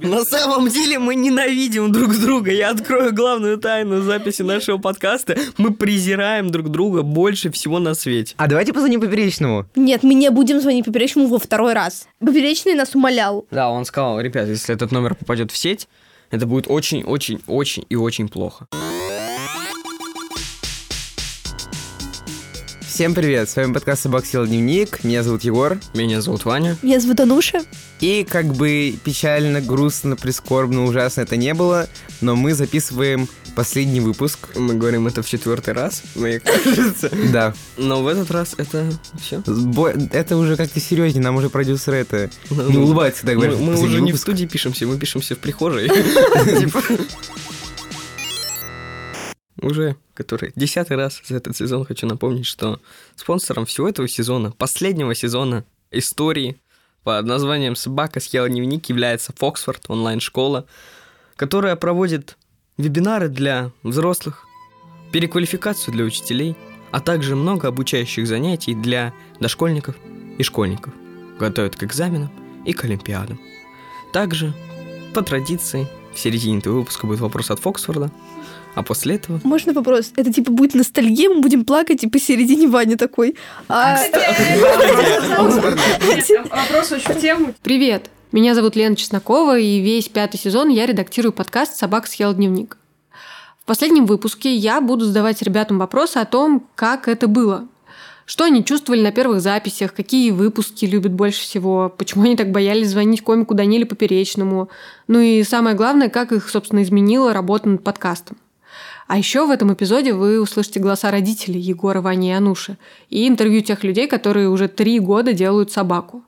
На самом деле мы ненавидим друг друга. Я открою главную тайну записи нашего подкаста. Мы презираем друг друга больше всего на свете. А давайте позвоним Поперечному. Нет, мы не будем звонить Поперечному во второй раз. Поперечный нас умолял. Да, он сказал, ребят, если этот номер попадет в сеть, это будет очень-очень-очень и очень плохо. Всем привет, с вами подкаст «Собак дневник», меня зовут Егор. Меня зовут Ваня. Меня зовут Ануша. И как бы печально, грустно, прискорбно, ужасно это не было, но мы записываем последний выпуск. Мы говорим это в четвертый раз, мне кажется. Да. Но в этот раз это все. Это уже как-то серьезнее, нам уже продюсеры это не улыбаются, когда говорят. Мы, мы уже не в студии пишемся, мы пишемся в прихожей. Уже который десятый раз за этот сезон хочу напомнить, что спонсором всего этого сезона, последнего сезона истории под названием «Собака съела дневник» является Фоксфорд, онлайн-школа, которая проводит вебинары для взрослых, переквалификацию для учителей, а также много обучающих занятий для дошкольников и школьников. Готовят к экзаменам и к олимпиадам. Также, по традиции, в середине этого выпуска будет вопрос от Фоксфорда – а после этого... Можно вопрос? Это типа будет ностальгия, мы будем плакать, и посередине Ваня такой. А... Вопрос очень в тему. Привет, меня зовут Лена Чеснокова, и весь пятый сезон я редактирую подкаст «Собак съел дневник». В последнем выпуске я буду задавать ребятам вопросы о том, как это было. Что они чувствовали на первых записях, какие выпуски любят больше всего, почему они так боялись звонить комику Даниле Поперечному, ну и самое главное, как их, собственно, изменила работа над подкастом. А еще в этом эпизоде вы услышите голоса родителей Егора, Вани и Ануши и интервью тех людей, которые уже три года делают собаку.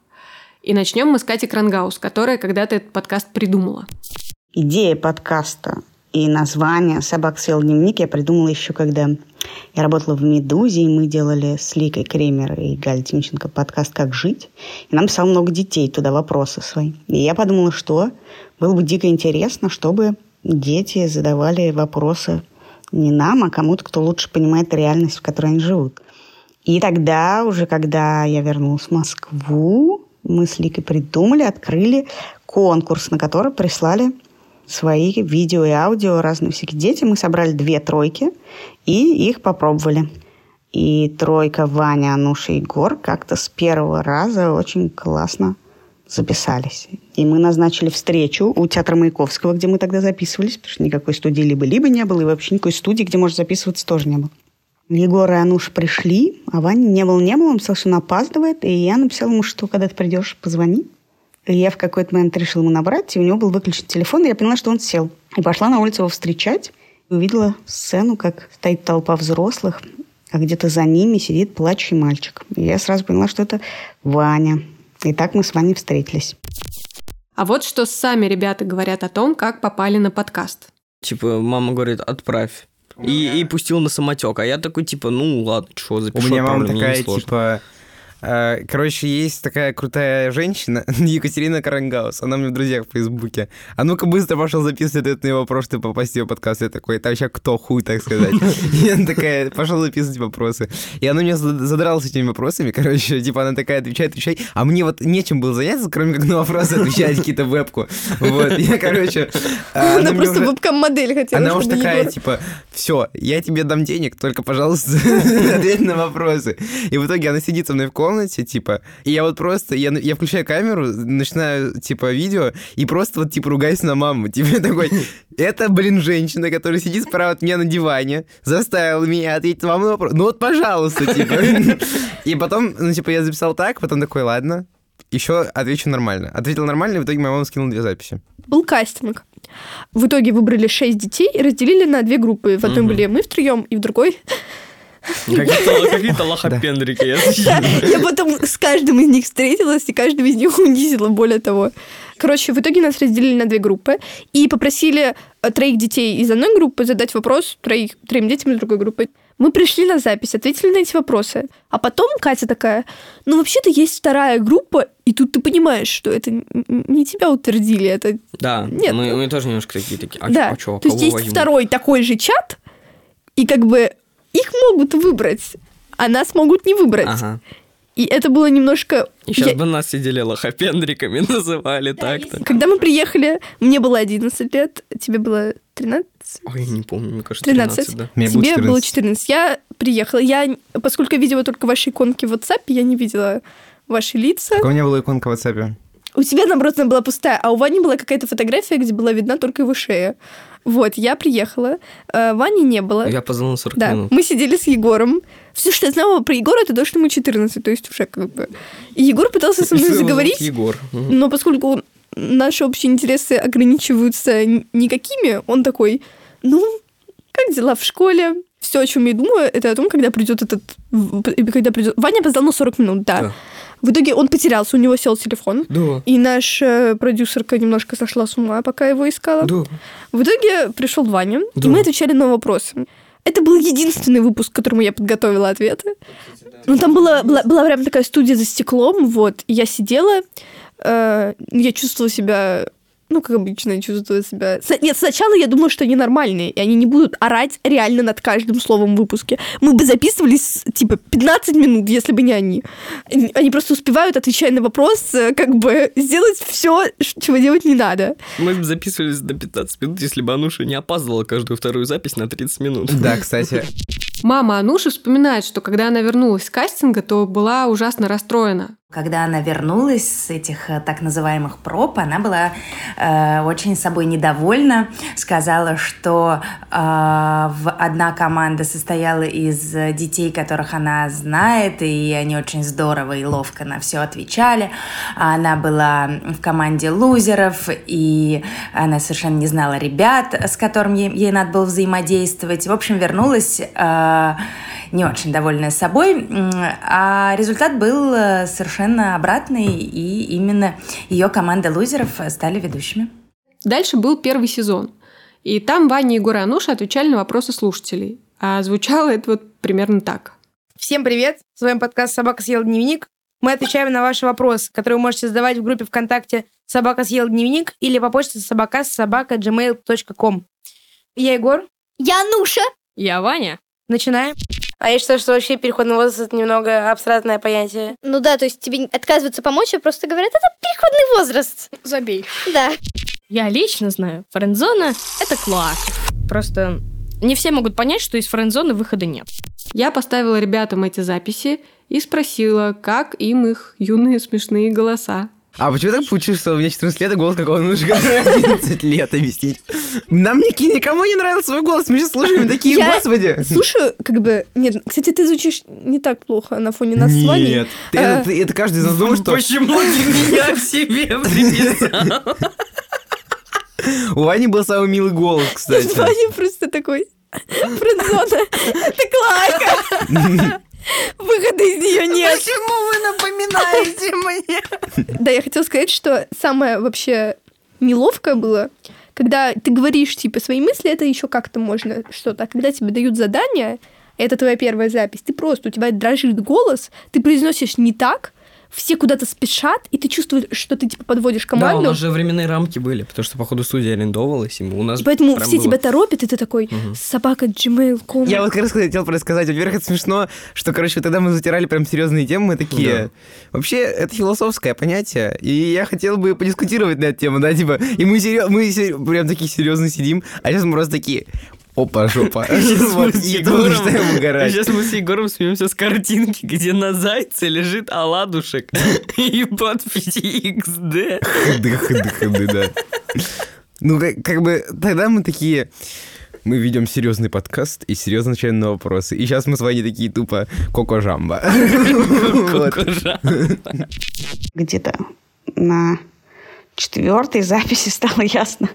И начнем мы с Кати Крангаус, которая когда-то этот подкаст придумала. Идея подкаста и название «Собак съел дневник» я придумала еще когда я работала в «Медузе», и мы делали с Ликой Кремер и Галь Тимченко подкаст «Как жить». И нам писало много детей туда вопросы свои. И я подумала, что было бы дико интересно, чтобы дети задавали вопросы не нам, а кому-то, кто лучше понимает реальность, в которой они живут. И тогда, уже когда я вернулась в Москву, мы с Ликой придумали, открыли конкурс, на который прислали свои видео и аудио разные всякие дети. Мы собрали две тройки и их попробовали. И тройка Ваня, Ануша и Егор как-то с первого раза очень классно записались. И мы назначили встречу у Театра Маяковского, где мы тогда записывались, потому что никакой студии либо-либо не было, и вообще никакой студии, где можно записываться, тоже не было. Егор и Ануша пришли, а Ваня не был, не был, он сказал, что он опаздывает, и я написала ему, что когда ты придешь, позвони. И я в какой-то момент решила ему набрать, и у него был выключен телефон, и я поняла, что он сел. И пошла на улицу его встречать, и увидела сцену, как стоит толпа взрослых, а где-то за ними сидит плачущий мальчик. И я сразу поняла, что это Ваня. И так мы с вами встретились. А вот что сами ребята говорят о том, как попали на подкаст. Типа, мама говорит, отправь. И, и пустил на самотек. А я такой, типа, ну ладно, что, запишу. У меня мама такая, типа, короче, есть такая крутая женщина, Екатерина Карангаус, она мне в друзьях в Фейсбуке. А ну-ка быстро пошел записывать ответ на его вопрос, ты попасть в ее подкаст. Я такой, это вообще кто хуй, так сказать. И она такая, пошел записывать вопросы. И она меня задралась этими вопросами, короче, типа она такая, отвечает, отвечает. А мне вот нечем было заняться, кроме как на вопросы отвечать какие-то вебку. Вот, я, короче... А, она просто вебкам-модель хотела, Она уж такая, типа, все, я тебе дам денег, только, пожалуйста, ответь на вопросы. И в итоге она сидит со мной в комнате, комнате, типа, и я вот просто, я, я включаю камеру, начинаю, типа, видео, и просто вот, типа, ругаюсь на маму. Типа, такой, это, блин, женщина, которая сидит справа от меня на диване, заставила меня ответить вам на вопрос. Ну вот, пожалуйста, типа. И потом, ну, типа, я записал так, потом такой, ладно, еще отвечу нормально. Ответил нормально, и в итоге моя мама скинула две записи. Был кастинг. В итоге выбрали шесть детей и разделили на две группы. В одной угу. были мы втроем, и в другой Какие-то лохопендрики. Я потом с каждым из них встретилась, и каждого из них унизила, более того. Короче, в итоге нас разделили на две группы и попросили э, троих детей из одной группы задать вопрос троих, троим детям из другой группы. Мы пришли на запись, ответили на эти вопросы. А потом Катя такая, ну вообще-то есть вторая группа, и тут ты понимаешь, что это не тебя утвердили, это... Да, Нет, мы, мы тоже немножко такие, такие а да, чё, а чё, то есть есть возьму? второй такой же чат, и как бы их могут выбрать, а нас могут не выбрать. Ага. И это было немножко... И сейчас Я- бы нас сидели лохопендриками называли так-то. Когда мы приехали, мне было 11 лет, тебе было 13? Ой, я не помню, мне кажется, 13. 13, да. Мне было Тебе было 14. 14. Я приехала. Я, поскольку я видела только ваши иконки в WhatsApp, я не видела ваши лица. Так у меня была иконка в WhatsApp. У тебя, наоборот, она была пустая, а у Вани была какая-то фотография, где была видна только его шея. Вот, я приехала, э, Вани не было. Я позвал на 40 Да, минут. мы сидели с Егором. Все, что я знала про Егора, это то, что ему 14, то есть уже как бы... И Егор пытался со мной заговорить, Егор. Но поскольку наши общие интересы ограничиваются никакими, он такой, ну, как дела в школе? Все, о чем я думаю, это о том, когда придет этот... Когда придет... Ваня опоздал на 40 минут, да. Да. В итоге он потерялся, у него сел телефон. Да. И наша продюсерка немножко сошла с ума, пока его искала. Да. В итоге пришел Ваня, Да. и мы отвечали на вопросы. Это был единственный выпуск, к которому я подготовила ответы. Ну, там была, была, была прям такая студия за стеклом, вот. И я сидела, э, я чувствовала себя, ну, как обычно, я чувствовала себя... С- Нет, сначала я думала, что они нормальные, и они не будут орать реально над каждым словом в выпуске. Мы бы записывались, типа, 15 минут, если бы не они. Они они просто успевают, отвечая на вопрос, э, как бы сделать все, чего делать не надо. Мы бы записывались до 15 минут, если бы Ануша не опаздывала каждую вторую запись на 30 минут. Да, кстати. Мама Ануши вспоминает, что когда она вернулась с кастинга, то была ужасно расстроена. Когда она вернулась с этих э, так называемых проб, она была э, очень собой недовольна. Сказала, что э, в- одна команда состояла из детей, которых она знает, и они очень здорово и ловко на все отвечали. Она была в команде лузеров, и она совершенно не знала ребят, с которыми ей, ей надо было взаимодействовать. В общем, вернулась э, не очень довольная собой, а результат был э, совершенно обратный, и именно ее команда лузеров стали ведущими. Дальше был первый сезон. И там Ваня, Егор и Ануша отвечали на вопросы слушателей. А звучало это вот примерно так. Всем привет! С вами подкаст «Собака съела дневник». Мы отвечаем на ваши вопросы, которые вы можете задавать в группе ВКонтакте «Собака съела дневник» или по почте собака собака gmail.com. Я Егор. Я Нуша. Я Ваня. Начинаем. А я считаю, что вообще переходный возраст это немного абстрактное понятие. Ну да, то есть тебе отказываются помочь, а просто говорят, это переходный возраст. Забей. Да. Я лично знаю, френдзона — это класс. Просто не все могут понять, что из френдзоны выхода нет. Я поставила ребятам эти записи и спросила, как им их юные смешные голоса. А почему так получилось, что у меня 14 лет, а голос какого нужно 11 лет объяснить? Нам ники- никому не нравился свой голос, мы сейчас слушаем и такие, Я- господи. Слушаю, как бы... Нет, кстати, ты звучишь не так плохо на фоне нас с Ваней. Нет, Ты- А, это, это каждый из нас думает, что Почему ты меня к себе приписал? у Вани был самый милый голос, кстати. Ваня просто такой... Френдзона, это клака. Выхода из нее нет. Почему вы напоминаете мне? Да, я хотела сказать, что самое вообще неловкое было, когда ты говоришь, типа, свои мысли, это еще как-то можно что-то. А когда тебе дают задание, это твоя первая запись, ты просто, у тебя дрожит голос, ты произносишь не так, все куда-то спешат, и ты чувствуешь, что ты, типа, подводишь Да, у команду. нас же временные рамки были, потому что, походу, студия арендовалась, и у нас и поэтому все было. тебя торопят, и ты такой, Мгм. собака gmail.com. Я вот как раз хотел просто сказать, во-первых, это смешно, что, короче, вот тогда мы затирали прям серьезные темы, мы такие... Вообще, это философское понятие, и я хотел бы подискутировать на эту тему, да, типа, и мы, серьё- мы сер- прям такие серьезно сидим, а сейчас мы просто такие, опа, жопа. Сейчас мы с Егором- сейчас мы с Егором смеемся с картинки, где на зайце лежит оладушек и подпись XD. Хды, хды, хды, да. Ну, как, как бы, тогда мы такие... Мы ведем серьезный подкаст и серьезно отвечаем на вопросы. И сейчас мы с вами такие тупо Коко Жамба. Вот. Кукужа. где-то на четвертой записи стало ясно,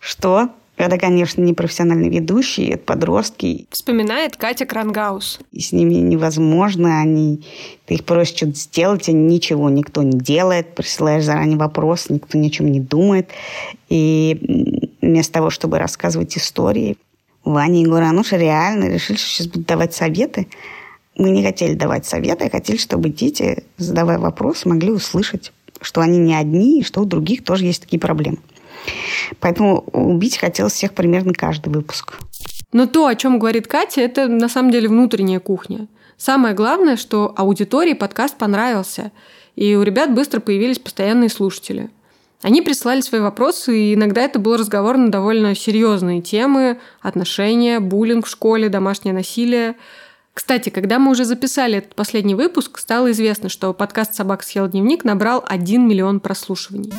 что это, конечно, не профессиональный ведущий, это подростки, Вспоминает Катя Крангаус. и с ними невозможно, они, ты их просишь что-то сделать, они ничего никто не делает, присылаешь заранее вопрос, никто ни о чем не думает. И вместо того, чтобы рассказывать истории, Ваня и Егор Ануша реально решили, что сейчас будут давать советы. Мы не хотели давать советы, а хотели, чтобы дети, задавая вопросы, могли услышать, что они не одни, и что у других тоже есть такие проблемы. Поэтому убить хотелось всех примерно каждый выпуск. Но то, о чем говорит Катя, это на самом деле внутренняя кухня. Самое главное, что аудитории подкаст понравился, и у ребят быстро появились постоянные слушатели. Они присылали свои вопросы, и иногда это был разговор на довольно серьезные темы – отношения, буллинг в школе, домашнее насилие. Кстати, когда мы уже записали этот последний выпуск, стало известно, что подкаст «Собака съел дневник» набрал 1 миллион прослушиваний.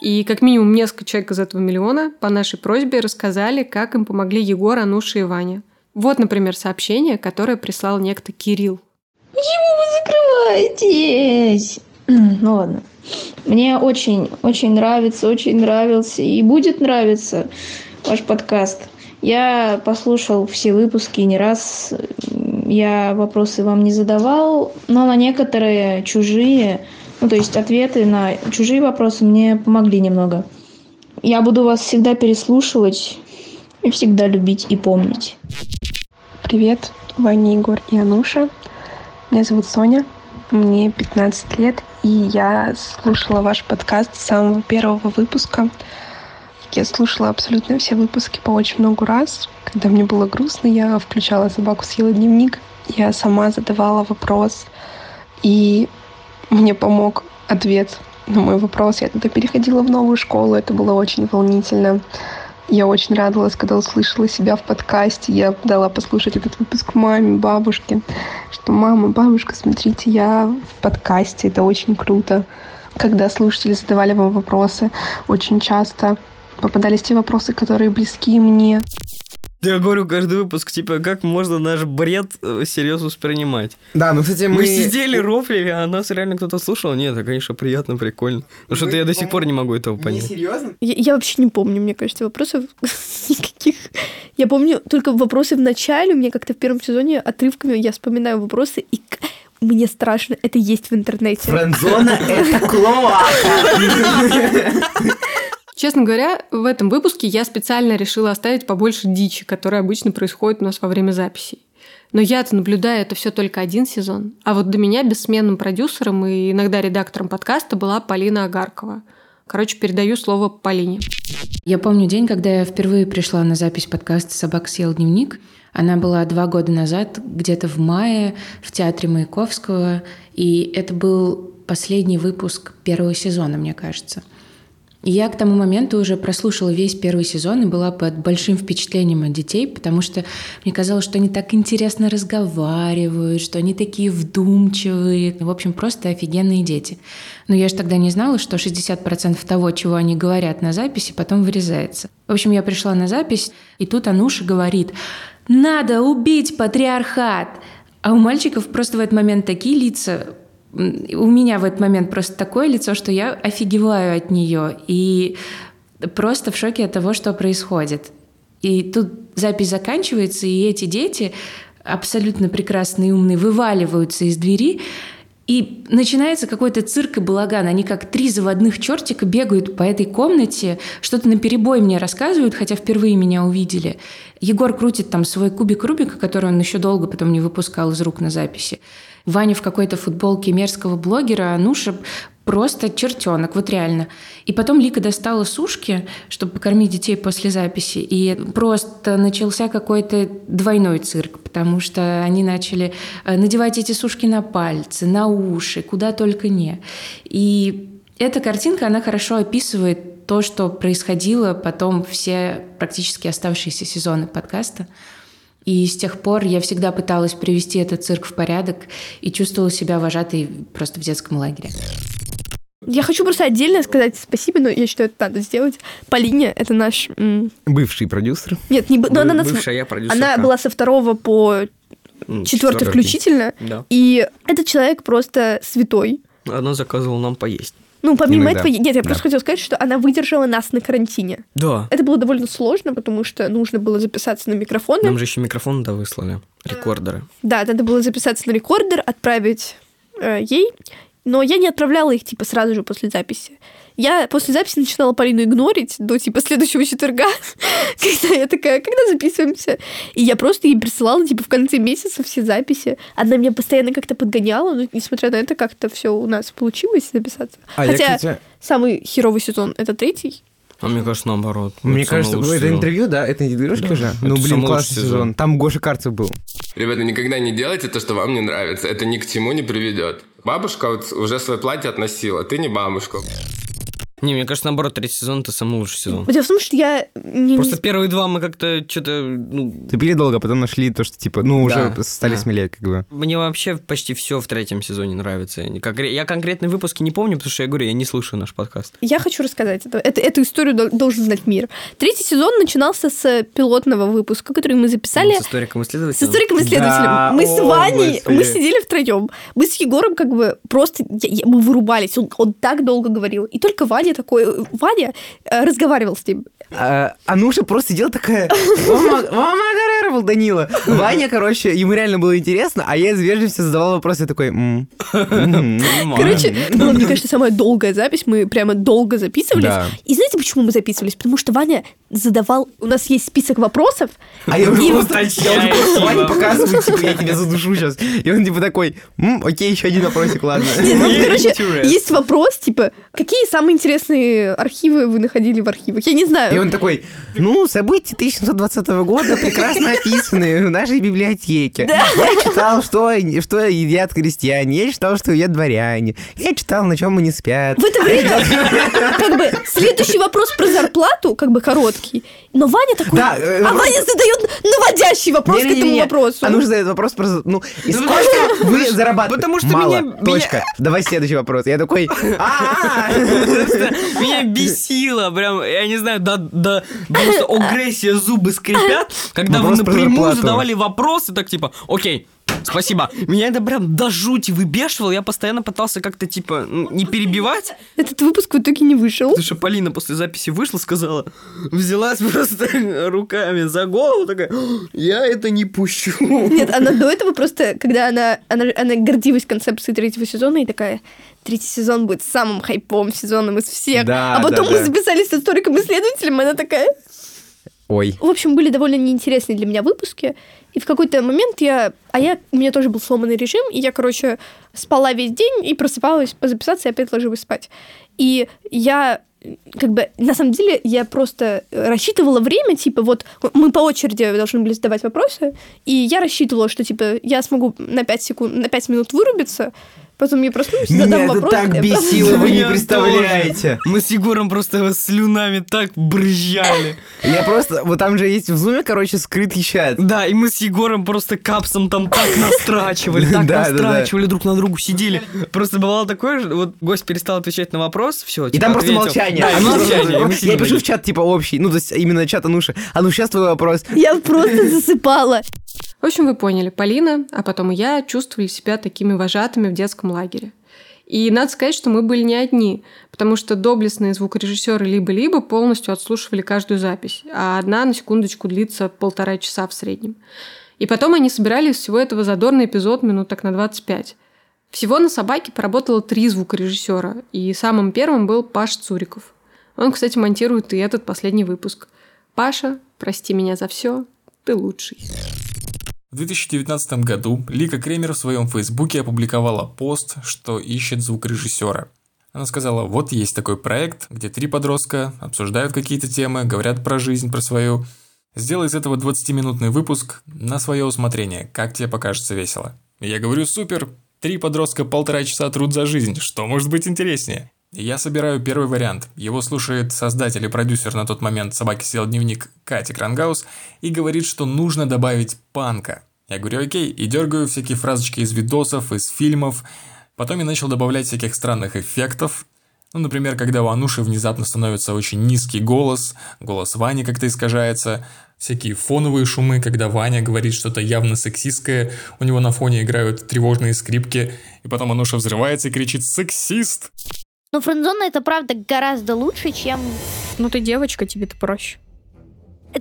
И как минимум несколько человек из этого миллиона по нашей просьбе рассказали, как им помогли Егор, Ануша и Ваня. Вот, например, сообщение, которое прислал некто Кирилл. Почему вы закрываетесь? Ну ладно. Мне очень, очень нравится, очень нравился и будет нравиться ваш подкаст. Я послушал все выпуски не раз. Я вопросы вам не задавал, но на некоторые чужие ну, то есть ответы на чужие вопросы мне помогли немного. Я буду вас всегда переслушивать и всегда любить и помнить. Привет, Ваня, Егор и Ануша. Меня зовут Соня, мне 15 лет, и я слушала ваш подкаст с самого первого выпуска. Я слушала абсолютно все выпуски по очень много раз. Когда мне было грустно, я включала «Собаку съела дневник», я сама задавала вопрос, и мне помог ответ на мой вопрос. Я тогда переходила в новую школу, это было очень волнительно. Я очень радовалась, когда услышала себя в подкасте. Я дала послушать этот выпуск маме, бабушке, что «Мама, бабушка, смотрите, я в подкасте, это очень круто». Когда слушатели задавали вам вопросы, очень часто попадались те вопросы, которые близки мне. Я говорю каждый выпуск, типа, как можно наш бред э, серьезно воспринимать? Да, ну, кстати, мы... Мы сидели, рофлили, а нас реально кто-то слушал. Нет, это, конечно, приятно, прикольно. Но что-то я до сих пор не могу этого понять. серьезно? Я, я вообще не помню, мне кажется, вопросов никаких. Я помню только вопросы в начале. У меня как-то в первом сезоне отрывками я вспоминаю вопросы, и мне страшно, это есть в интернете. Френдзона — это клоака. Честно говоря, в этом выпуске я специально решила оставить побольше дичи, которая обычно происходит у нас во время записей. Но я-то наблюдаю это все только один сезон. А вот до меня бессменным продюсером и иногда редактором подкаста была Полина Агаркова. Короче, передаю слово Полине. Я помню день, когда я впервые пришла на запись подкаста «Собака съел дневник». Она была два года назад, где-то в мае, в театре Маяковского. И это был последний выпуск первого сезона, мне кажется. Я к тому моменту уже прослушала весь первый сезон и была под большим впечатлением от детей, потому что мне казалось, что они так интересно разговаривают, что они такие вдумчивые. В общем, просто офигенные дети. Но я же тогда не знала, что 60% того, чего они говорят на записи, потом вырезается. В общем, я пришла на запись, и тут Ануша говорит, надо убить патриархат. А у мальчиков просто в этот момент такие лица у меня в этот момент просто такое лицо, что я офигеваю от нее и просто в шоке от того, что происходит. И тут запись заканчивается, и эти дети, абсолютно прекрасные и умные, вываливаются из двери, и начинается какой-то цирк и балаган. Они как три заводных чертика бегают по этой комнате, что-то на перебой мне рассказывают, хотя впервые меня увидели. Егор крутит там свой кубик Рубика, который он еще долго потом не выпускал из рук на записи. Ваня в какой-то футболке мерзкого блогера, а Нуша просто чертенок, вот реально. И потом Лика достала сушки, чтобы покормить детей после записи, и просто начался какой-то двойной цирк, потому что они начали э, надевать эти сушки на пальцы, на уши, куда только не. И эта картинка, она хорошо описывает то, что происходило потом все практически оставшиеся сезоны подкаста. И с тех пор я всегда пыталась привести этот цирк в порядок и чувствовала себя вожатой просто в детском лагере. Я хочу просто отдельно сказать спасибо, но я считаю, это надо сделать. Полине, это наш... м, Бывший продюсер. Нет, не... б- но она, нас- Бывшая я продюсерка. она была со второго по четвертый четвёртый. включительно. Да. И этот человек просто святой. Она заказывала нам поесть. Ну, помимо Иногда. этого, нет, я Да. просто хотела сказать, что она выдержала нас на карантине. Да. Это было довольно сложно, потому что нужно было записаться на микрофоны. Нам же еще микрофон да выслали. Рекордеры. Да, надо было записаться на рекордер, отправить э, ей. Но я не отправляла их, типа, сразу же после записи. Я после записи начинала Полину игнорить до, типа, следующего четверга, когда я такая, когда записываемся? И я просто ей присылала, типа, в конце месяца все записи. Она меня постоянно как-то подгоняла, но, несмотря на это, как-то все у нас получилось записаться. А я, Хотя кстати- самый херовый сезон — это третий. А мне кажется, наоборот. Мне Это кажется, это сезон. интервью, да? Это игрушки Да, уже? это Ну, блин, классный сезон. сезон. Там Гоша Карцев был. Ребята, никогда не делайте то, что вам не нравится. Это ни к чему не приведет. Бабушка вот уже свое платье относила, ты не бабушка. Не, мне кажется, наоборот, третий сезон это самый лучший сезон. Дело в том, что я не... Просто первые два мы как-то что-то, ну, Тупили долго, а потом нашли то, что, типа, ну, уже Да, стали да. смелее, как бы. Мне вообще почти все в третьем сезоне нравится. Я не- конкре- Я конкретные выпуски не помню, потому что я говорю, я не слушаю наш подкаст. Я хочу рассказать. Это, это- эту историю дол- должен знать мир. Третий сезон начинался с пилотного выпуска, который мы записали. С историком С исследователем. историком-исследователем. Да, мы с о, Ваней, господи. мы сидели втроем. Мы с Егором как бы просто... я- я- мы вырубались. Он, он так долго говорил. И только Ваня такой... Ваня э, разговаривал с ним. А, Ануша просто сидела такая, «Мама, мама Был Данила. Ваня, короче, ему реально было интересно, а я из вежливости задавал вопросы, я такой, «М, м, Короче, м». это была, мне кажется, самая долгая запись. Мы прямо долго записывались. Да. И знаете, почему мы записывались? Потому что Ваня задавал... У нас есть список вопросов. А я уже И- просто, я уже просто Ване показываю, типа, я тебя задушу сейчас. И он типа такой, «М, окей, еще один вопросик, ладно. Ну, короче, есть вопрос, типа, какие самые интересные архивы вы находили в архивах? Я не знаю. И он такой, ну, события 1720 года прекрасно описаны в нашей библиотеке. Я читал, что, что едят крестьяне, я читал, что едят дворяне, я читал, на чем они спят. В это время, как бы, следующий вопрос про зарплату, как бы короткий. Но Ваня такой, Да, э, а вопрос- Ваня задает наводящий вопрос к этому Не-не-не-не. вопросу. А нужно задать вопрос про... Ну, и Ну, сколько вы зарабатываете? потому что Мало. меня- Точка. Давай следующий вопрос. Я такой... Меня бесило, прям, я не знаю, до, до просто агрессия зубы скрипят, когда вы напрямую задавали вопросы, так типа, окей, Спасибо. Меня это прям до жути выбешивало. Я постоянно пытался как-то, типа, не перебивать. Этот выпуск в итоге не вышел. Потому что Полина после записи вышла, сказала, взялась просто руками за голову, такая, я это не пущу. Нет, она до этого просто, когда она, она, она гордилась концепцией третьего сезона и такая, третий сезон будет самым хайповым сезоном из всех. Да, а потом да, мы да. записались с историком-исследователем, и она такая... Ой. В общем, были довольно неинтересные для меня выпуски. И в какой-то момент я... А я... У меня тоже был сломанный режим, и я, короче, спала весь день и просыпалась позаписаться, и опять ложилась спать. И я как бы, на самом деле, я просто рассчитывала время, типа, вот мы по очереди должны были задавать вопросы, и я рассчитывала, что, типа, я смогу на 5 секунд, на 5 минут вырубиться, потом я проснусь, Меня задам это вопрос. так бесило, вы не представляете. Мы с Егором просто слюнами так брызжали. Я просто... Вот там же есть в зуме, короче, скрытый чат. Да, и мы с Егором просто капсом там так настрачивали, так Да, да, да. настрачивали, друг на другу сидели. Просто бывало такое же, вот гость перестал отвечать на вопрос, все. И там просто молчание. Я пишу в чат, типа, общий. Ну, то есть именно чат Ануши. А ну, сейчас твой вопрос. Я просто засыпала. В общем, вы поняли, Полина, а потом и я чувствовали себя такими вожатыми в детском лагере. И надо сказать, что мы были не одни, потому что доблестные звукорежиссеры либо-либо полностью отслушивали каждую запись, а одна, на секундочку, длится полтора часа в среднем. И потом они собирали из всего этого задорный эпизод минут так на 25. Всего на «Собаке» поработало три звукорежиссера, и самым первым был Паш Цуриков. Он, кстати, монтирует и этот последний выпуск. Паша, прости меня за все, ты лучший. В 2019 году Лика Кремер в своем фейсбуке опубликовала пост, что ищет звукорежиссера. Она сказала, вот есть такой проект, где три подростка обсуждают какие-то темы, говорят про жизнь, про свою. Сделай из этого 20-минутный выпуск на свое усмотрение, как тебе покажется весело. Я говорю, супер, три подростка полтора часа труд за жизнь, что может быть интереснее? Я собираю первый вариант. Его слушает создатель и продюсер на тот момент «Собаки съел дневник» Катя Крангаус и говорит, что нужно добавить панка. Я говорю окей, и дергаю всякие фразочки из видосов, из фильмов. Потом я начал добавлять всяких странных эффектов. Ну, например, когда у Ануши внезапно становится очень низкий голос, голос Вани как-то искажается, всякие фоновые шумы, когда Ваня говорит что-то явно сексистское, у него на фоне играют тревожные скрипки, и потом Ануша взрывается и кричит «Сексист!». Но френдзона это правда гораздо лучше, чем... Ну ты девочка, тебе-то проще.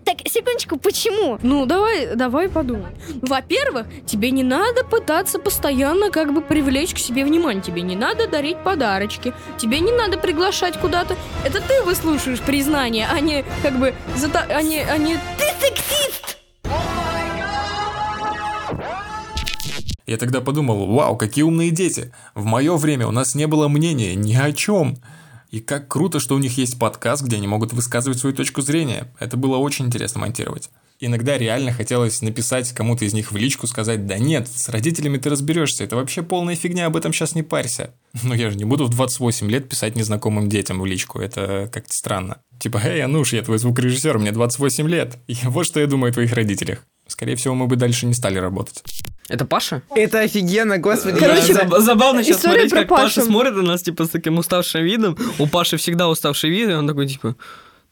Так, секундочку, почему? Ну, давай, давай подумай. Во-первых, тебе не надо пытаться постоянно как бы привлечь к себе внимание. Тебе не надо дарить подарочки. Тебе не надо приглашать куда-то. Это ты выслушаешь признание, а не как бы... Зата... А не... А не... Ты сексист! Я тогда подумал, вау, какие умные дети. В мое время у нас не было мнения ни о чем. И как круто, что у них есть подкаст, где они могут высказывать свою точку зрения. Это было очень интересно монтировать. Иногда реально хотелось написать кому-то из них в личку, сказать, да нет, с родителями ты разберешься, это вообще полная фигня, об этом сейчас не парься. Но я же не буду в 28 лет писать незнакомым детям в личку, это как-то странно. Типа, эй, Ануш, я твой звукорежиссер, мне 28 лет, и вот что я думаю о твоих родителях. Скорее всего, мы бы дальше не стали работать. Это Паша? Это офигенно, господи. Короче, забавно сейчас смотреть, как Паша Пашу. смотрит на нас, типа, с таким уставшим видом. У Паши всегда уставший вид, и он такой, типа,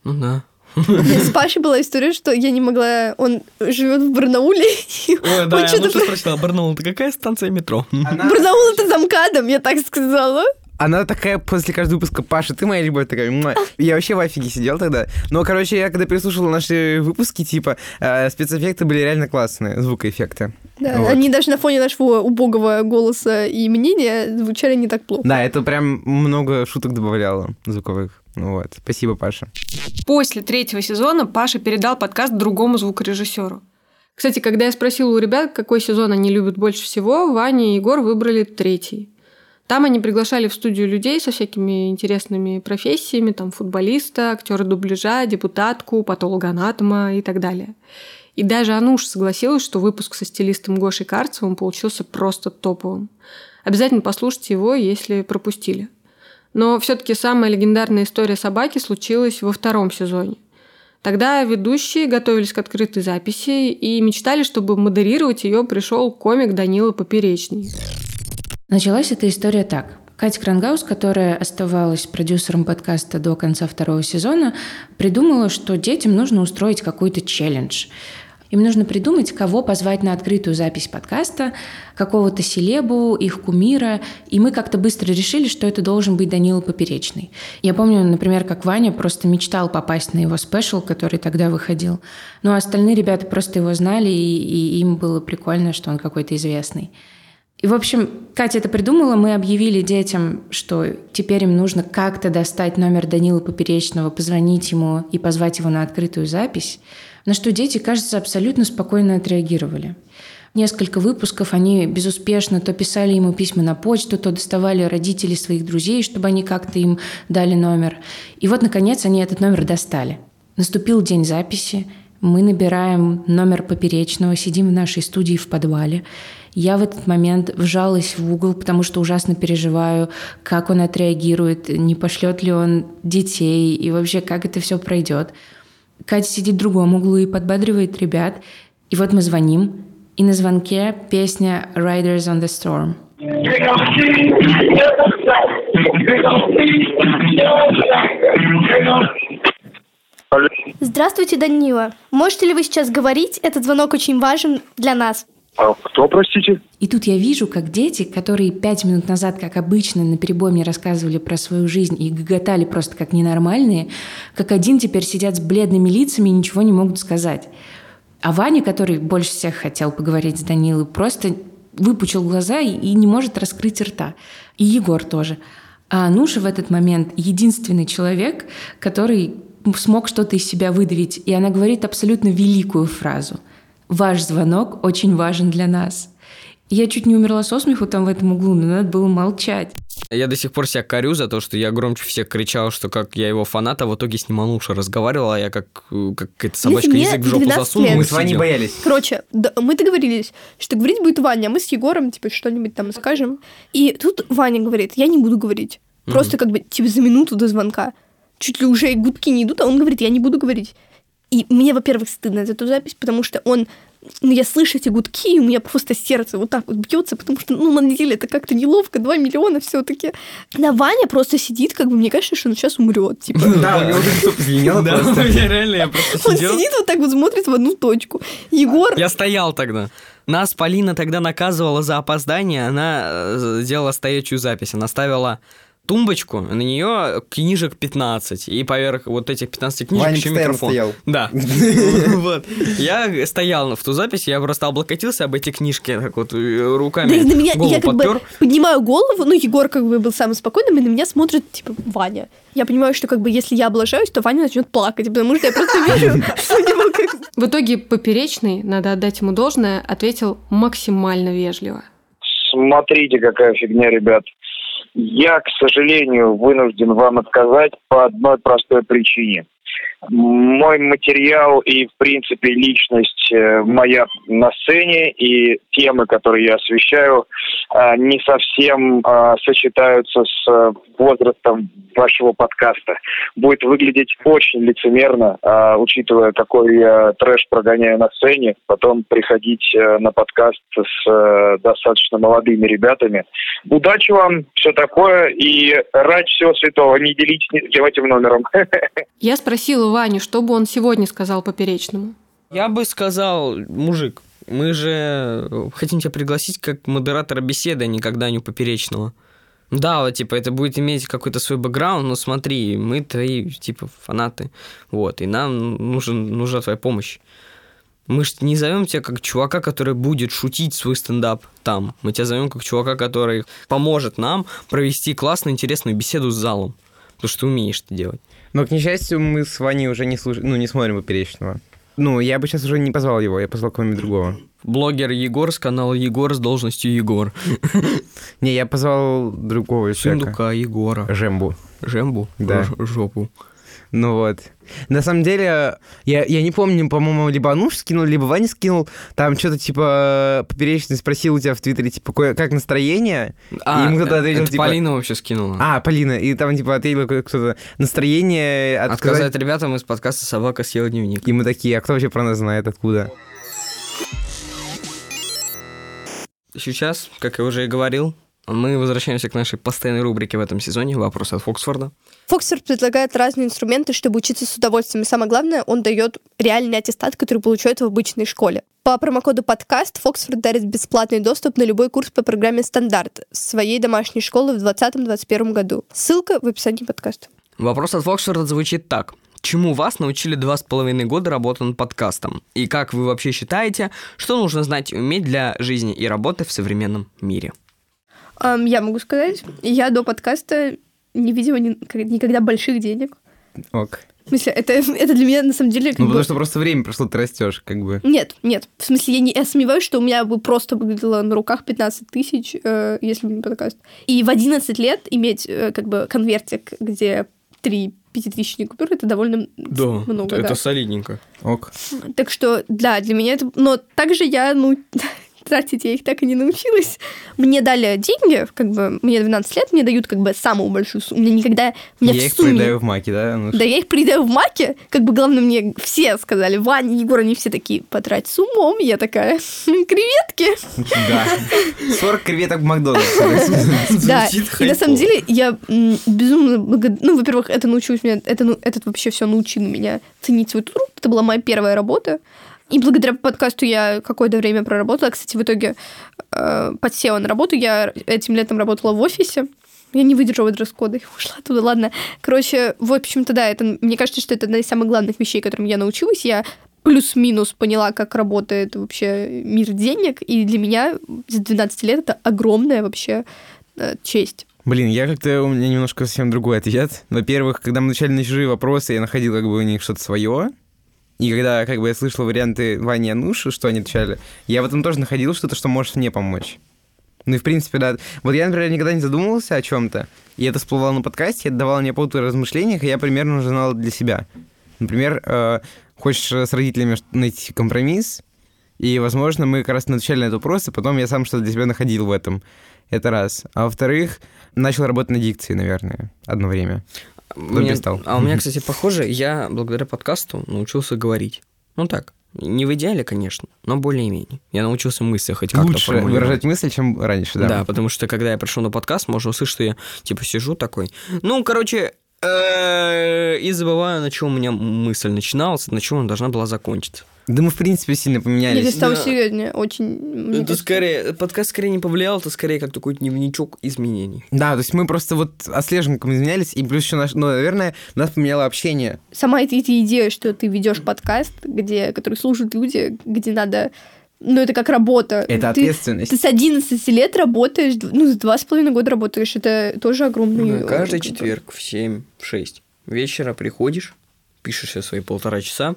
ну да. С Пашей была история, что я не могла... Он живет в Барнауле. Ой, да, я что спросила, Барнаул, это какая станция метро? Барнаул это замкадом, я так сказала. Она такая после каждого выпуска, Паша, ты моя любовь такая. «Муа». Я вообще в офиге сидел тогда. Но, короче, я когда переслушивал наши выпуски, типа, э, спецэффекты были реально классные, звукоэффекты. Да, Вот. они даже на фоне нашего убогого голоса и мнения звучали не так плохо. Да, это прям много шуток добавляло звуковых. Ну Вот. Спасибо, Паша. После третьего сезона Паша передал подкаст другому звукорежиссеру. Кстати, когда я спросила у ребят, какой сезон они любят больше всего, Ваня и Егор выбрали третий. Там они приглашали в студию людей со всякими интересными профессиями, там футболиста, актера дубляжа, депутатку, патологоанатома и так далее. И даже Ануш согласилась, что выпуск со стилистом Гошей Карцевым получился просто топовым. Обязательно послушайте его, если пропустили. Но все-таки самая легендарная история собаки случилась во втором сезоне. Тогда ведущие готовились к открытой записи и мечтали, чтобы модерировать ее пришел комик Данила Поперечный. Началась эта история так. Катя Крангаус, которая оставалась продюсером подкаста до конца второго сезона, придумала, что детям нужно устроить какой-то челлендж. Им нужно придумать, кого позвать на открытую запись подкаста, какого-то селебу, их кумира. И мы как-то быстро решили, что это должен быть Данила Поперечный. Я помню, например, как Ваня просто мечтал попасть на его спешл, который тогда выходил. А остальные ребята просто его знали, и, и им было прикольно, что он какой-то известный. И, в общем, Катя это придумала, мы объявили детям, что теперь им нужно как-то достать номер Данила Поперечного, позвонить ему и позвать его на открытую запись, на что дети, кажется, абсолютно спокойно отреагировали. Несколько выпусков они безуспешно то писали ему письма на почту, то доставали родителей своих друзей, чтобы они как-то им дали номер. И вот, наконец, они этот номер достали. Наступил день записи, мы набираем номер поперечного, сидим в нашей студии в подвале. Я в этот момент вжалась в угол, потому что ужасно переживаю, как он отреагирует, не пошлет ли он детей и вообще как это все пройдет. Катя сидит в другом углу и подбадривает ребят. И вот мы звоним, и на звонке песня «Riders on the Storm». Здравствуйте, Данила. Можете ли вы сейчас говорить? Этот звонок очень важен для нас. А кто, простите? И тут я вижу, как дети, которые пять минут назад, как обычно, на перебой мне рассказывали про свою жизнь и гоготали просто как ненормальные, как один теперь сидят с бледными лицами и ничего не могут сказать. А Ваня, который больше всех хотел поговорить с Данилой, просто выпучил глаза и, не может раскрыть рта. И Егор тоже. А Ануша в этот момент единственный человек, который смог что-то из себя выдавить. И она говорит абсолютно великую фразу. «Ваш звонок очень важен для нас». Я чуть не умерла со смеху там в этом углу, но надо было молчать. Я до сих пор себя корю за то, что я громче всех кричал, что как я его фанат, а в итоге с ним Ануша разговаривала, а я как, как какая-то собачка мне язык в жопу 12 засунул. Мы с Ваней сидел. боялись. Короче, да, мы договорились, что говорить будет Ваня, а мы с Егором, типа, что-нибудь там скажем. И тут Ваня говорит, я не буду говорить. Просто как бы, типа, за минуту до звонка. Чуть ли уже и гудки не идут, а он говорит, я не буду говорить. И мне, во-первых, стыдно за эту запись, потому что он ну, я слышу эти гудки, и у меня просто сердце вот так вот бьется, потому что, ну, на деле это как-то неловко, 2 миллиона все-таки. Да, Ваня просто сидит, как бы, мне кажется, что он сейчас умрет, типа. Да, у него уже лицо позвенело Да, у меня реально, я просто Он сидел. сидит вот так вот, смотрит в одну точку. Егор... Я стоял тогда. Нас Полина тогда наказывала за опоздание, она э, сделала стоячую запись, она ставила тумбочку, на нее книжек 15, и поверх вот этих 15 книжек Ваня еще микрофон. стоял. Да. Вот. Я стоял в ту запись, я просто облокотился об эти книжки, так вот э, руками Да на меня, я как бы поднимаю голову, ну, Егор как бы был самым спокойным, и на меня смотрит, типа, Ваня. Я понимаю, что как бы если я облажаюсь, то Ваня начнет плакать, потому что я просто вижу, что у него как... В итоге Поперечный, надо отдать ему должное, ответил максимально вежливо. Смотрите, какая фигня, ребят. Я, к сожалению, вынужден вам отказать по одной простой причине. Мой материал и, в принципе, личность э, моя на сцене и темы, которые я освещаю, э, не совсем э, сочетаются с э, возрастом вашего подкаста. Будет выглядеть очень лицемерно, э, учитывая, какой я трэш прогоняю на сцене, потом приходить э, на подкаст с достаточно молодыми ребятами. Удачи вам, все такое, и ради всего святого, не делитесь ни с этим номером. Я спросила Ваню, что бы он сегодня сказал Поперечному. Я бы сказал, мужик, мы же хотим тебя пригласить как модератора беседы, а не как Даню Поперечного. Да, вот, типа, это будет иметь какой-то свой бэкграунд, но смотри, мы твои, типа, фанаты, вот, и нам нужен, нужна твоя помощь. Мы же не зовем тебя как чувака, который будет шутить свой стендап там. Мы тебя зовем как чувака, который поможет нам провести классную, интересную беседу с залом. Потому что ты умеешь это делать. Но, к несчастью, мы с Ваней уже не, слуш... ну, не смотрим Поперечного. Ну, я бы сейчас уже не позвал его, я позвал кого-нибудь другого. Блогер Егор с канала Егор с должностью Егор. Не, я позвал другого человека. Сундука Егора. Жембу. Жембу? Да. Жопу. Ну вот. На самом деле, я, я не помню, по-моему, либо Ануш скинул, либо Ваня скинул. Там что-то типа Поперечный спросил у тебя в Твиттере, типа, «Кое- как настроение? А, и ему кто-то ответил, это типа... Полина вообще скинула. А, Полина. И там, типа, ответил кто-то настроение отказать. Отказать ребятам из подкаста «Собака съела дневник». И мы такие, а кто вообще про нас знает, откуда? Сейчас, как я уже и говорил, мы возвращаемся к нашей постоянной рубрике в этом сезоне «Вопрос от Фоксфорда». Фоксфорд предлагает разные инструменты, чтобы учиться с удовольствием. И самое главное, он дает реальный аттестат, который получают в обычной школе. По промокоду подкаст Фоксфорд дарит бесплатный доступ на любой курс по программе «Стандарт» своей домашней школы в 2020-2021 году. Ссылка в описании подкаста. Вопрос от Фоксфорда звучит так. Чему вас научили два с половиной года работы над подкастом? И как вы вообще считаете, что нужно знать и уметь для жизни и работы в современном мире? Я могу сказать, я до подкаста не видела ни- никогда больших денег. Ок. В смысле, это, это для меня на самом деле... как Ну, бы- потому что просто время прошло, ты растешь, как бы. Нет, нет. В смысле, я, не, я сомневаюсь, что у меня бы просто выглядело на руках 15 тысяч, э, если бы не подкаст. И в 11 лет иметь э, как бы конвертик, где 3 пятитысячные купюры, это довольно Да, много. это да. солидненько. Ок. Так что, да, для меня это... Но также я, ну, тратить я их так и не научилась. Мне дали деньги, как бы, мне 12 лет, мне дают как бы самую большую сумму. Мне никогда... Меня Я в их сумме- проедаю в маке, да? Ну, Да, я их проедаю в маке. Как бы, главное, мне все сказали, Ваня, Егор, они все такие, потрать с умом. Я такая, креветки. Да. 40 креветок в Макдональдсе. Да, и на самом деле я безумно благодарна. Ну, во-первых, это научилось меня, это, ну, этот вообще все научил меня ценить свой труд. Это была моя первая работа. И благодаря подкасту я какое-то время проработала. Кстати, в итоге э, подсела на работу. Я этим летом работала в офисе. Я не выдержала дресс-кода и ушла оттуда. Ладно. Короче, в общем-то, да, это, мне кажется, что это одна из самых главных вещей, которым я научилась. Я плюс-минус поняла, как работает вообще мир денег. И для меня с 12 лет это огромная вообще э, честь. Блин, я как-то у меня немножко совсем другой ответ. Во-первых, когда мы начали на чужие вопросы, я находил как бы у них что-то свое. И когда как бы я слышал варианты Вани и Ануши, что они отвечали, я в этом тоже находил что-то, что может мне помочь. Ну и в принципе, да. Вот я, например, никогда не задумывался о чем-то, и это всплывало на подкасте, это давало мне повод размышлениях, и я примерно уже знал для себя. Например, э, хочешь с родителями найти компромисс, и, возможно, мы как раз отвечали на этот вопрос, и потом я сам что-то для себя находил в этом. Это раз. А во-вторых, начал работать на дикции, наверное, одно время. Потом Мне- перестал. а у меня, кстати, похоже, я благодаря подкасту научился говорить. Ну так, не в идеале, конечно, но более-менее. Я научился мысли хоть как-то Лучше выражать мысль, чем раньше, да. Да, потому что когда я пришел на подкаст, можно услышать, что я типа сижу такой. Ну, короче, и забываю, на чем у меня мысль начиналась, на чем она должна была закончиться. Да мы, в принципе, сильно Или поменялись. стал Да. серьезнее, очень... Это кажется. скорее, подкаст скорее не повлиял, это скорее как такой дневничок изменений. Да, то есть мы просто вот отслеживаем, изменялись, и плюс еще наш, ну, наверное, нас поменяло общение. Сама эта, эта идея, что ты ведешь подкаст, где, который слушают люди, где надо... Ну, это как работа. Это Ты- ответственность. Ты с 11 лет работаешь, ну, с два с половиной года работаешь. Это тоже огромный... Каждый э, четверг в 7, в 6 вечера приходишь, пишешь себе свои полтора часа,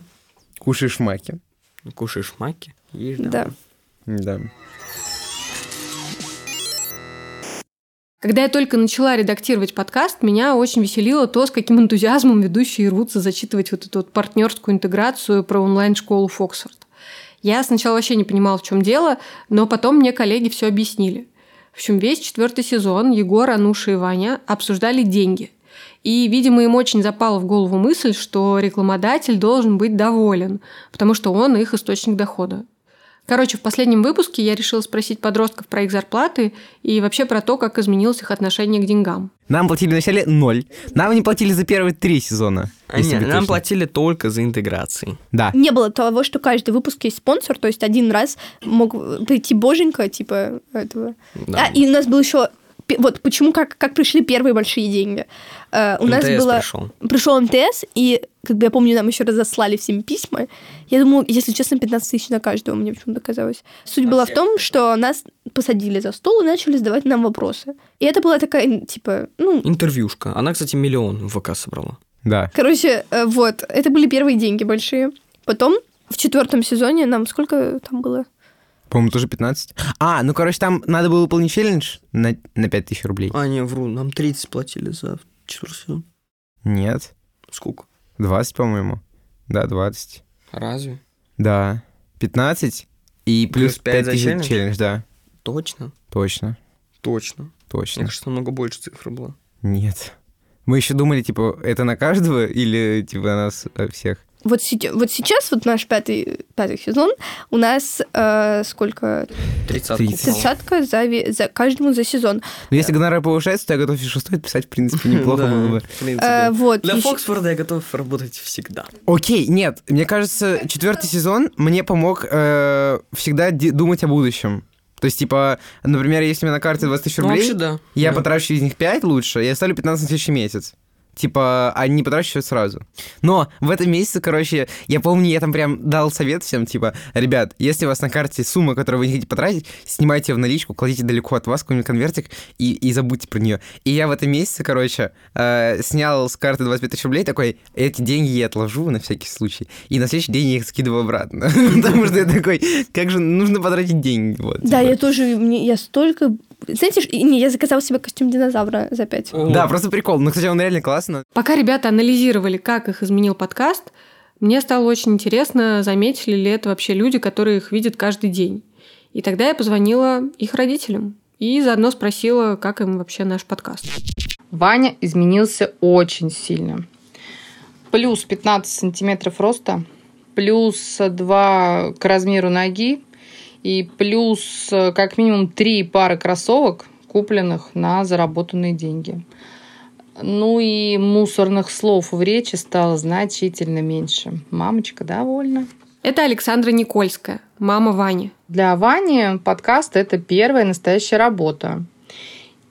Кушаешь маки. кушаешь маки, ешь Да. Да. Когда я только начала редактировать подкаст, меня очень веселило то, с каким энтузиазмом ведущие рвутся зачитывать вот эту вот партнерскую интеграцию про онлайн-школу Фоксфорд. Я сначала вообще не понимала, в чем дело, но потом мне коллеги все объяснили. В общем, весь четвертый сезон Егор, Ануша и Ваня обсуждали деньги. И, видимо, им очень запала в голову мысль, что рекламодатель должен быть доволен, потому что он их источник дохода. Короче, в последнем выпуске я решила спросить подростков про их зарплаты и вообще про то, как изменилось их отношение к деньгам. Нам платили вначале ноль. Нам не платили за первые три сезона. А нет, нам точным. платили только за интеграции. Да. Не было того, что каждый выпуск есть спонсор, то есть один раз мог прийти боженька, типа этого. Да. А, и у нас был еще вот почему как, как пришли первые большие деньги. Э, у нас МТС было пришел. пришел МТС, и как бы я помню, нам еще разослали всем письма. Я думаю, если честно, 15 тысяч на каждого, мне почему-то казалось. Суть была в том, что нас посадили за стол и начали задавать нам вопросы. И это была такая, типа, ну, Интервьюшка. Она, кстати, миллион в ВК собрала. Да. Короче, э, вот, это были первые деньги большие. Потом в четвертом сезоне нам сколько там было? По-моему, тоже 15. А, ну, короче, там надо было выполнить челлендж на, на 5000 рублей. А, не, вру, нам 30 платили за четвертый сезон. Нет. Сколько? 20, по-моему. Да, 20. Разве? Да. 15 и Плюс плюс, пять за 5000 челлендж? челлендж, да. Точно? Точно. Точно. Точно. Мне кажется, намного больше цифр было. Нет. Мы еще думали, типа, это на каждого или, типа, на нас э, всех? Вот, вот сейчас, вот наш пятый, пятый сезон, у нас э, сколько? Тридцатку. Тридцатка за, за каждому за сезон. Ну, если гонорар повышается, то я готов и шестой писать, в принципе, неплохо Да, было бы. Э, вот, Для Фоксфорда я готов работать всегда. Окей, нет, мне кажется, четвертый сезон мне помог э, всегда думать о будущем. То есть, типа, например, если у меня на карте 20 тысяч Ну, рублей, вообще да. я Да. потрачу из них 5 лучше, я ставлю 15 тысяч в месяц. Типа, а не потрачу всё сразу. Но в этом месяце, короче, я помню, я там прям дал совет всем, типа, ребят, если у вас на карте сумма, которую вы не хотите потратить, снимайте ее в наличку, кладите далеко от вас какой-нибудь конвертик и, и забудьте про нее. И я в этом месяце, короче, э, снял с карты 25 тысяч рублей, такой, эти деньги я отложу на всякий случай. И на следующий день я их скидываю обратно. Потому что я такой, как же нужно потратить деньги. Да, типа. я тоже, я столько... Знаете, не, я заказала себе костюм динозавра за пять. Да, просто прикол. Ну, кстати, он реально классно. Пока ребята анализировали, как их изменил подкаст, мне стало очень интересно, заметили ли это вообще люди, которые их видят каждый день. И тогда я позвонила их родителям и заодно спросила, как им вообще наш подкаст. Ваня изменился очень сильно. Плюс 15 сантиметров роста, плюс 2 к размеру ноги и плюс э, как минимум 3 пары кроссовок, купленных на заработанные деньги. Ну и мусорных слов в речи стало значительно меньше. Мамочка довольна. Это Александра Никольская, мама Вани. Для Вани подкаст – это первая настоящая работа.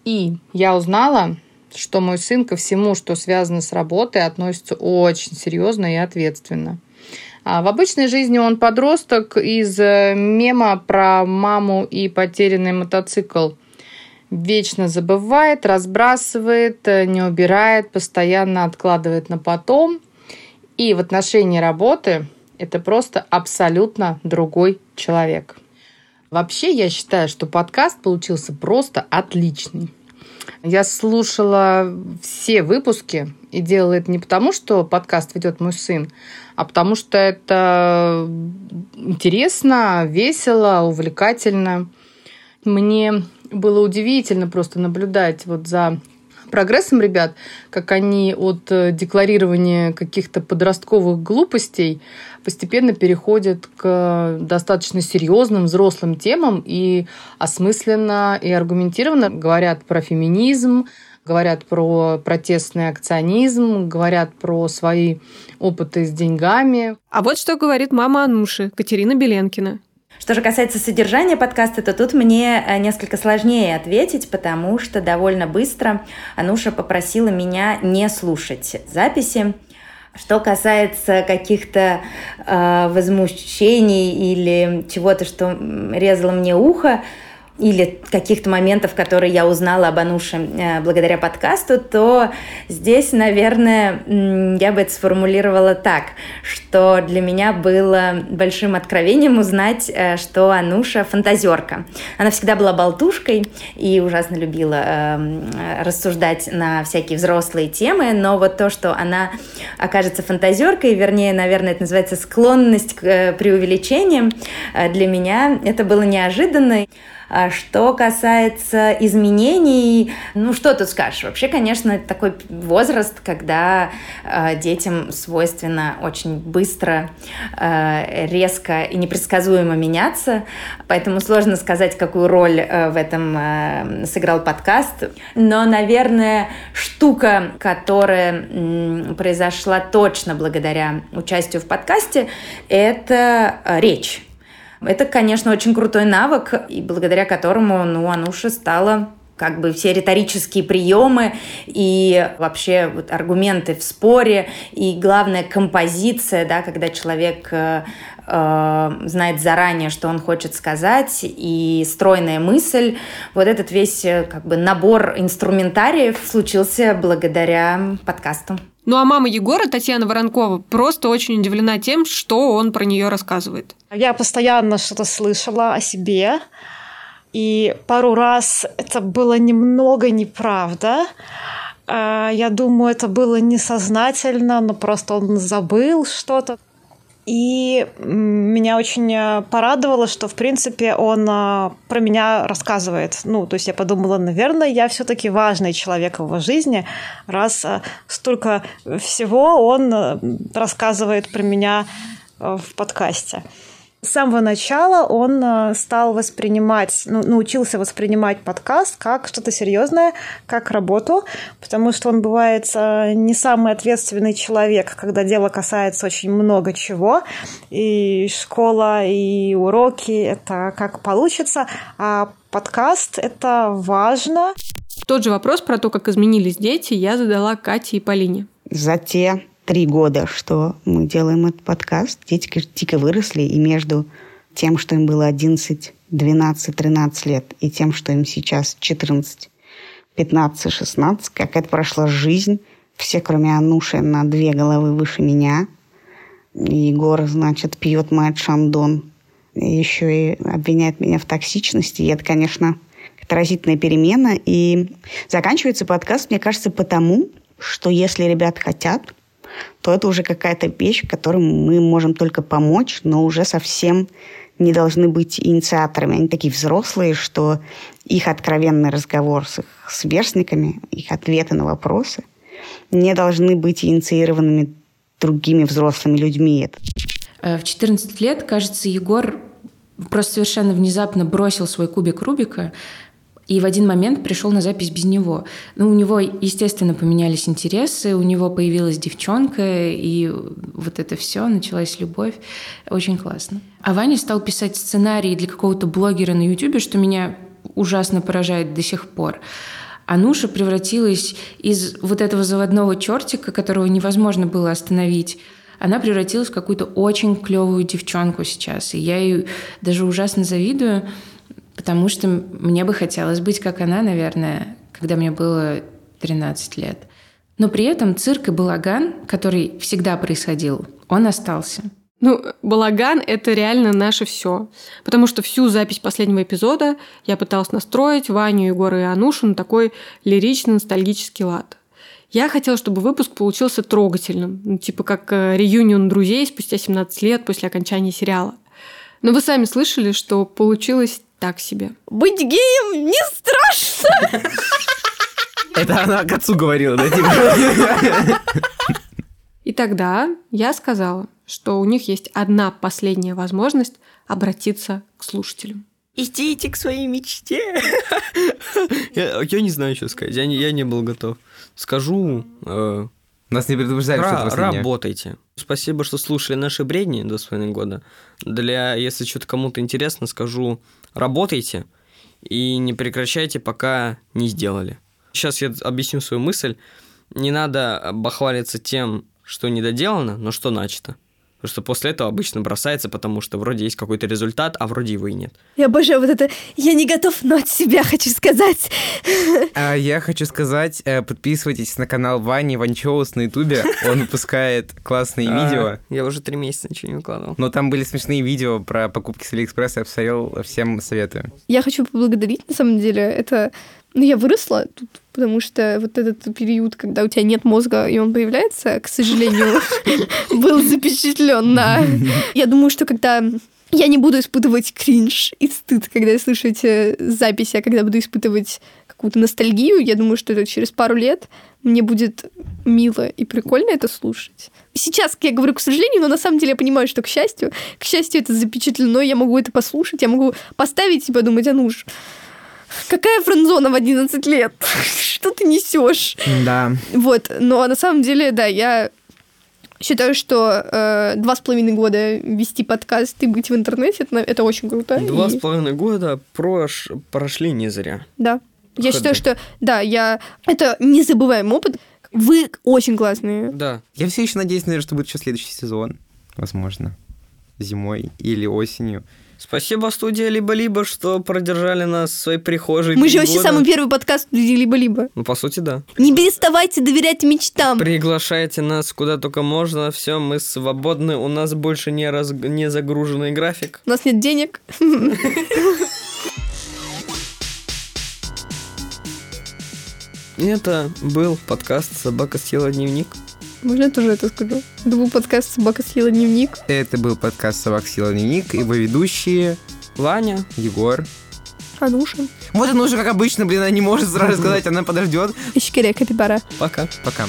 И я узнала, что мой сын ко всему, что связано с работой, относится очень серьезно и ответственно. А в обычной жизни он подросток из э, мема про маму и потерянный мотоцикл. Вечно забывает, разбрасывает, э, не убирает, постоянно откладывает на потом. И в отношении работы это просто абсолютно другой человек. Вообще, я считаю, что подкаст получился просто отличный. Я слушала все выпуски и делала это не потому, что подкаст ведет мой сын, а потому что это интересно, весело, увлекательно. Мне было удивительно просто наблюдать вот за прогрессом ребят, как они от э, декларирования каких-то подростковых глупостей постепенно переходят к достаточно серьезным взрослым темам и осмысленно и аргументированно говорят про феминизм, говорят про протестный акционизм, говорят про свои опыты с деньгами. А вот что говорит мама Ануши, Катерина Беленкина. Что же касается содержания подкаста, то тут мне э, несколько сложнее ответить, потому что довольно быстро Ануша попросила меня не слушать записи. Что касается каких-то э, возмущений или чего-то, что резало мне ухо, или каких-то моментов, которые я узнала об Ануше э, благодаря подкасту, то здесь, наверное, я бы это сформулировала так, что для меня было большим откровением узнать, э, что Ануша фантазерка. Она всегда была болтушкой и ужасно любила э, рассуждать на всякие взрослые темы, но вот то, что она окажется фантазеркой, вернее, наверное, это называется склонность к преувеличениям, для меня это было неожиданно. А что касается изменений, ну что тут скажешь? Вообще, конечно, такой возраст, когда э, детям свойственно очень быстро, э, резко и непредсказуемо меняться, поэтому сложно сказать, какую роль э, в этом э, сыграл подкаст. Но, наверное, штука, которая э, произошла точно благодаря участию в подкасте, это речь это, конечно, очень крутой навык, и благодаря которому, ну, Ануша стала как бы все риторические приемы и вообще вот аргументы в споре, и главная композиция, да, когда человек э, э, знает заранее, что он хочет сказать, и стройная мысль. Вот этот весь э, как бы набор инструментариев случился благодаря подкасту. Ну а мама Егора, Татьяна Воронкова, просто очень удивлена тем, что он про нее рассказывает. Я постоянно что-то слышала о себе, и пару раз это было немного неправда. А, я думаю, это было несознательно, но просто он забыл что-то. И меня очень э, порадовало, что, в принципе, он э, про меня рассказывает. Ну, то есть я подумала, наверное, я все-таки важный человек в его жизни, раз э, столько всего он рассказывает про меня в подкасте. С самого начала он э, стал воспринимать, ну, научился воспринимать подкаст как что-то серьезное, как работу, потому что он бывает э, не самый ответственный человек, когда дело касается очень много чего, и школа, и уроки, это как получится, а подкаст — это важно. Тот же вопрос про то, как изменились дети, я задала Кате и Полине. За те три года, что мы делаем этот подкаст, дети дико выросли, и между тем, что им было 11, 12, 13 лет, и тем, что им сейчас 14, 15, 16, как это прошла жизнь. Все, кроме Ануши, на две головы выше меня. Егор, значит, пьет мать Шандон. Еще и обвиняет меня в токсичности. И это, конечно, отразительная перемена. И заканчивается подкаст, мне кажется, потому, что если ребят хотят, то это уже какая-то вещь, которой мы можем только помочь, но уже совсем не должны быть инициаторами. Они такие взрослые, что их откровенный разговор с их сверстниками, их ответы на вопросы не должны быть инициированными другими взрослыми людьми. Э, в 14 лет, кажется, Егор просто совершенно внезапно бросил свой кубик Рубика, и в один момент пришел на запись без него. Ну, у него, естественно, поменялись интересы, у него появилась девчонка, и вот это все, началась любовь. Очень классно. А Ваня стал писать сценарии для какого-то блогера на Ютубе, что меня ужасно поражает до сих пор. Ануша превратилась из вот этого заводного чертика, которого невозможно было остановить, она превратилась в какую-то очень клевую девчонку сейчас. И я ей даже ужасно завидую, потому что мне бы хотелось быть как она, наверное, когда мне было 13 лет. Но при этом цирк и балаган, который всегда происходил, он остался. Ну, балаган — это реально наше все. Потому что всю запись последнего эпизода я пыталась настроить Ваню, Егора и Анушу на такой лирично-ностальгический лад. Я хотела, чтобы выпуск получился трогательным, ну, типа как э, реюнион друзей спустя 17 лет после окончания сериала. Но вы сами слышали, что получилось так себе. Быть геем не страшно! Это она к отцу говорила, да? Типа? И тогда я сказала, что у них есть одна последняя возможность обратиться к слушателям. Идите к своей мечте. я, я не знаю, что сказать. Я не, я не был готов. Скажу, э, нас не предупреждали, что это Работайте. Спасибо, что слушали наши бредни до своего года. Для, если что-то кому-то интересно, скажу, работайте и не прекращайте, пока не сделали. Сейчас я объясню свою мысль. Не надо бахвалиться тем, что недоделано, но что начато. Потому что после этого обычно бросается, потому что вроде есть какой-то результат, а вроде его и нет. Я обожаю вот это «я не готов, но от себя хочу сказать». А я хочу сказать, э, подписывайтесь на канал Вани Ванчоус на Ютубе. Он выпускает классные А, видео. Я уже три месяца ничего не выкладывал. Но там были смешные видео про покупки с Алиэкспресса. Я посмотрел, всем советую. Я хочу поблагодарить, на самом деле, это... Ну, я выросла тут, потому что вот этот период, когда у тебя нет мозга, и он появляется, к сожалению, был запечатлен на... Я думаю, что когда я не буду испытывать кринж и стыд, когда я слышу эти записи, а когда буду испытывать какую-то ностальгию, я думаю, что это через пару лет мне будет мило и прикольно это слушать. Сейчас я говорю, к сожалению, но на самом деле я понимаю, что к счастью, к счастью, это запечатлено, я могу это послушать, я могу поставить и подумать, а ну ж, какая френдзона в 11 лет? Что ты несешь? Да. Вот, но на самом деле, да, я считаю, что э, два с половиной года вести подкаст и быть в интернете, это, это очень круто. Два И- с половиной года прош... прошли не зря. Да. Я Ходы. считаю, что, да, я... Это незабываемый опыт. Вы очень классные. Да. Я все еще надеюсь, наверное, что будет еще следующий сезон. Возможно. Зимой или осенью. Спасибо студия «Либо-либо», что продержали нас в своей прихожей Мы же вообще самый первый подкаст студии либо-либо. Ну, по сути, да. Не переставайте доверять мечтам. Приглашайте нас куда только можно. Все, мы свободны. У нас больше не, раз... не загруженный график. У нас нет денег. Это был подкаст «Собака съела дневник». Можно я тоже это скажу? Это был подкаст «Собака съела дневник». Это был подкаст «Собак Сила Дневник». Его ведущие Ваня, Егор. Ануша. Вот она уже, как обычно, блин, она не может сразу сказать, она подождет. Ищкерия Капибара. Пока. Пока.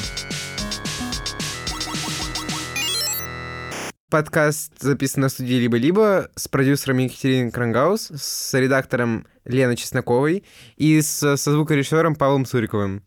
Подкаст записан на студии «Либо-либо» с продюсером Екатериной Крангаус, с редактором Леной Чесноковой и с, со звукорежиссером Павлом Суриковым.